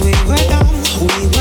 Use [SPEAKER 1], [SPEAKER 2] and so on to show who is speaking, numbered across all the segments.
[SPEAKER 1] we were down, we were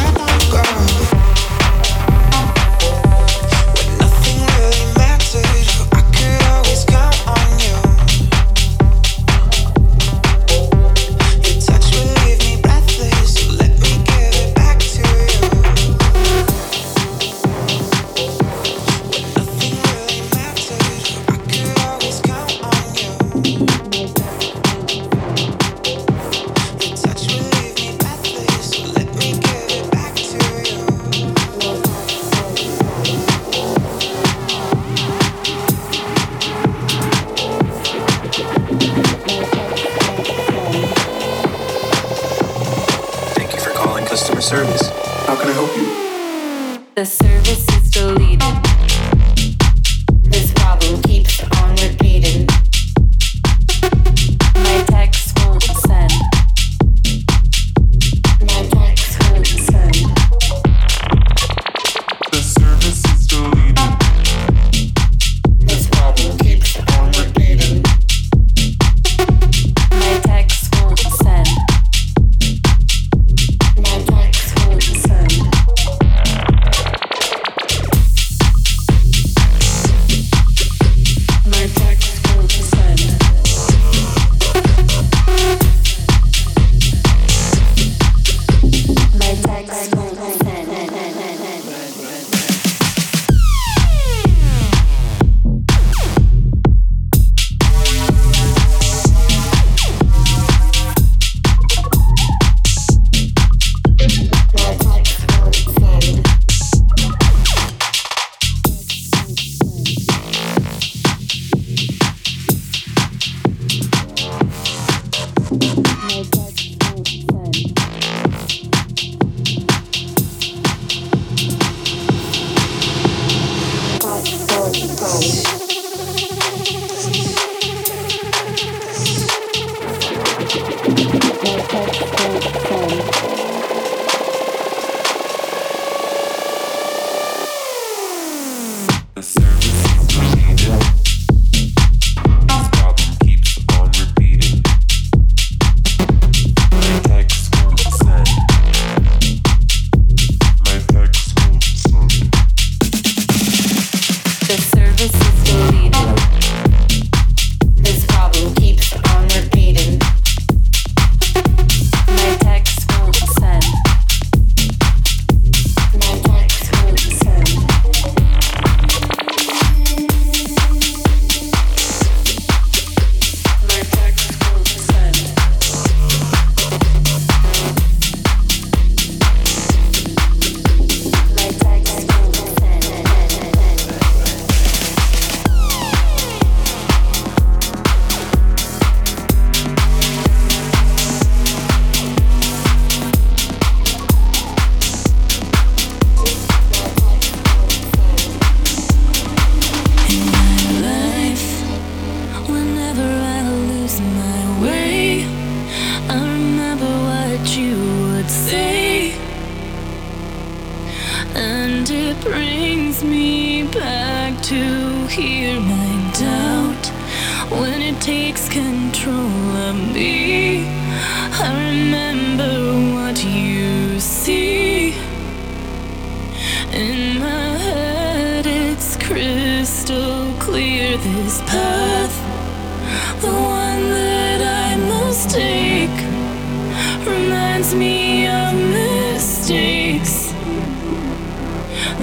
[SPEAKER 2] reminds me of mistakes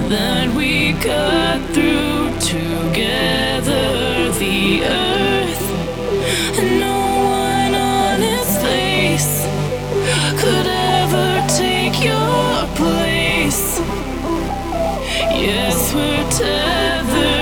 [SPEAKER 2] that we cut through together. The earth and no one on its face could ever take your place. Yes, we're tethered.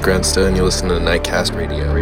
[SPEAKER 3] What's up? This is Grandsta, and you listen to the Nightcast Radio,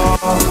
[SPEAKER 4] We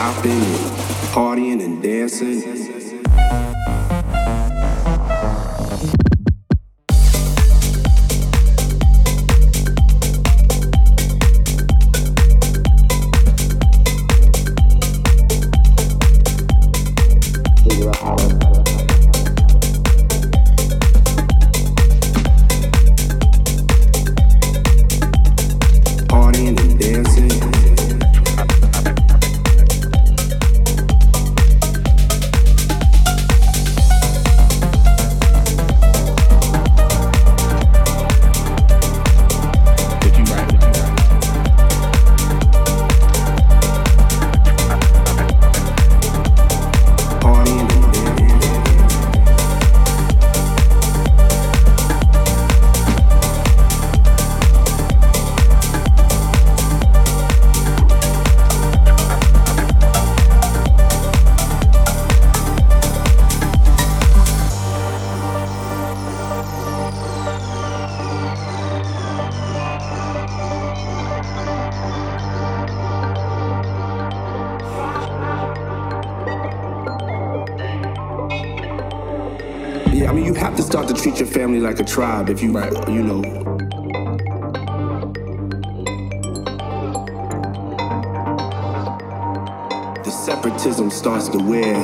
[SPEAKER 5] out and partying and dancing. your family like a tribe if you right. you know the separatism starts to wear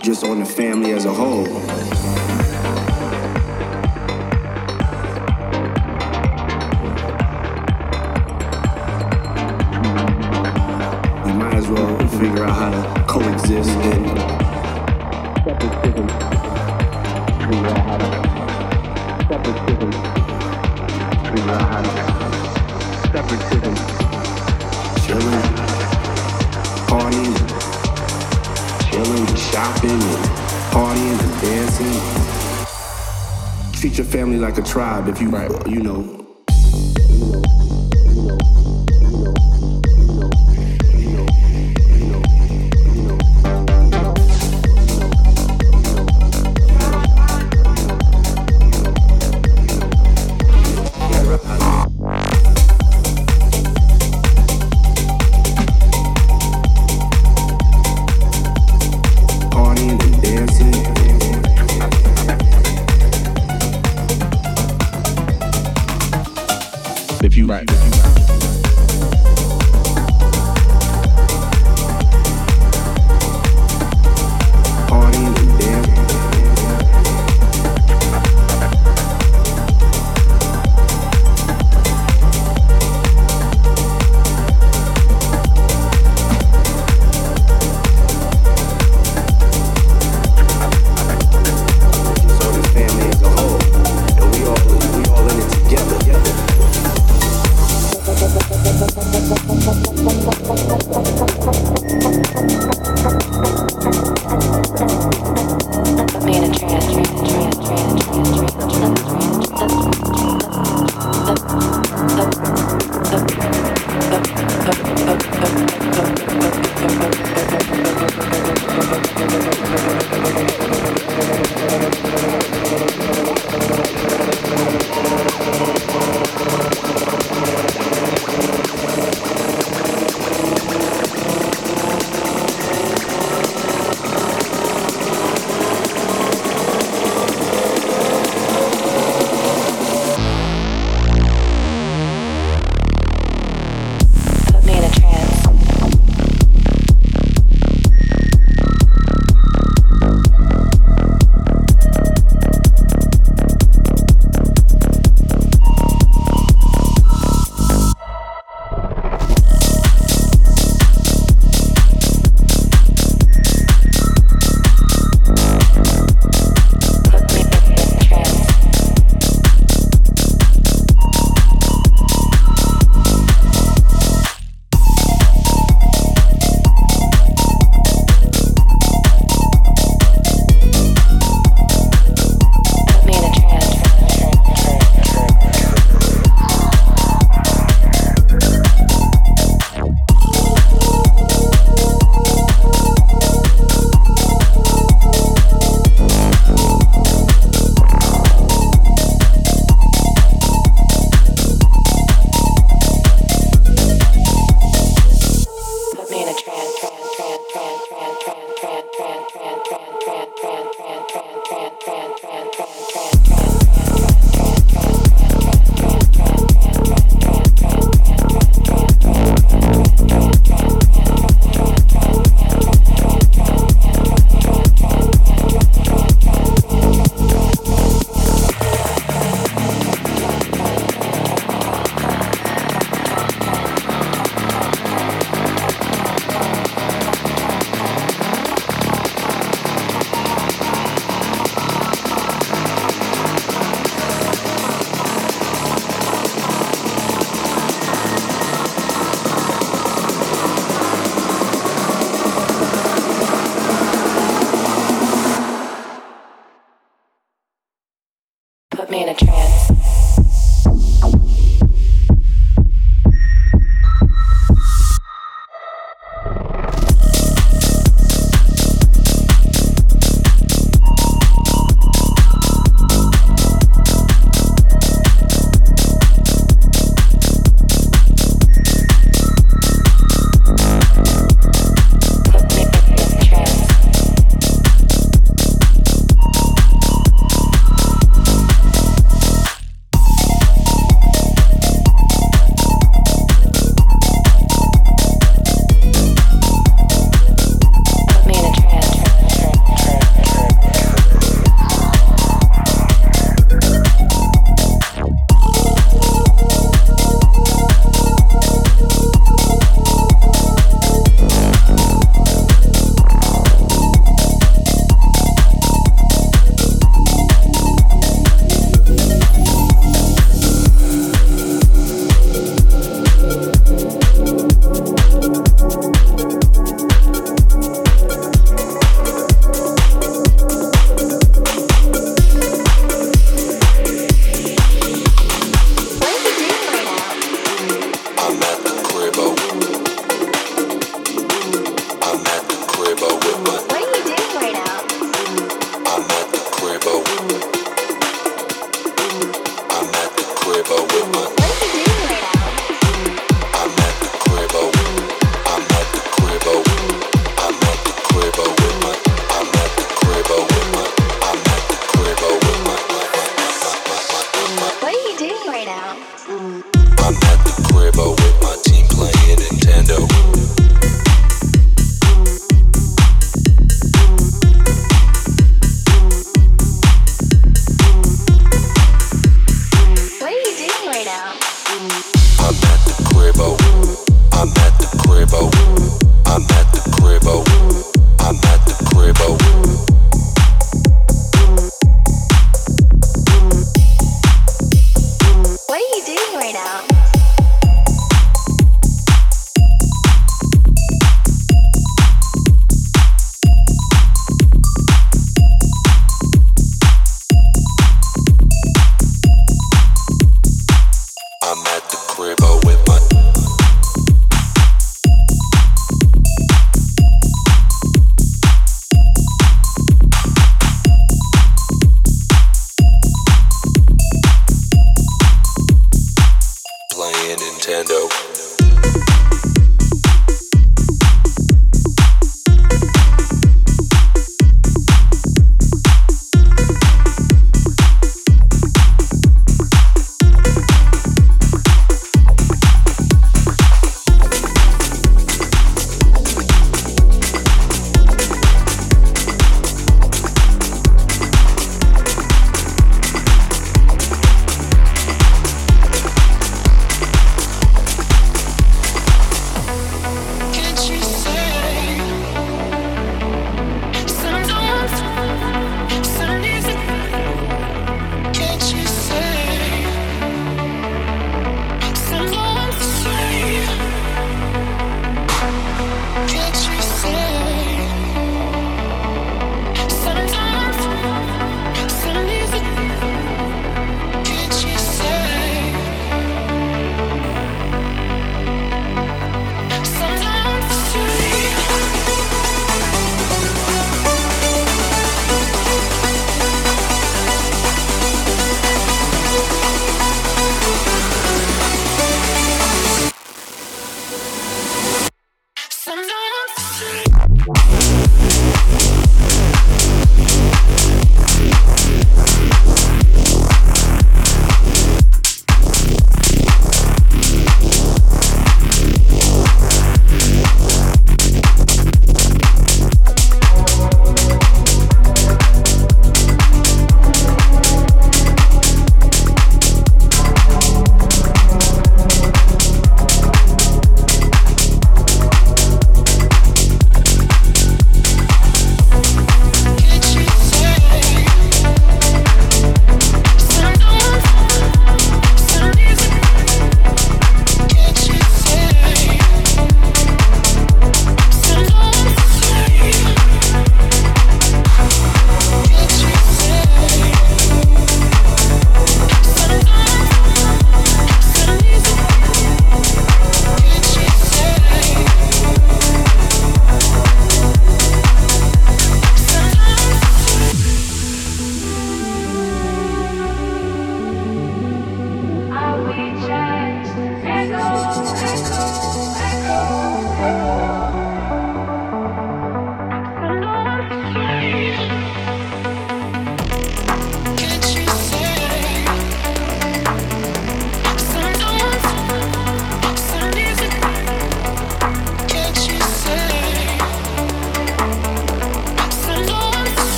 [SPEAKER 5] just on the family as a whole You might as well figure out how to coexist and separatism Separatism hands. Partying. Shopping, and partying and dancing. Treat your family like a tribe if you, right. you know,
[SPEAKER 6] me in a trance.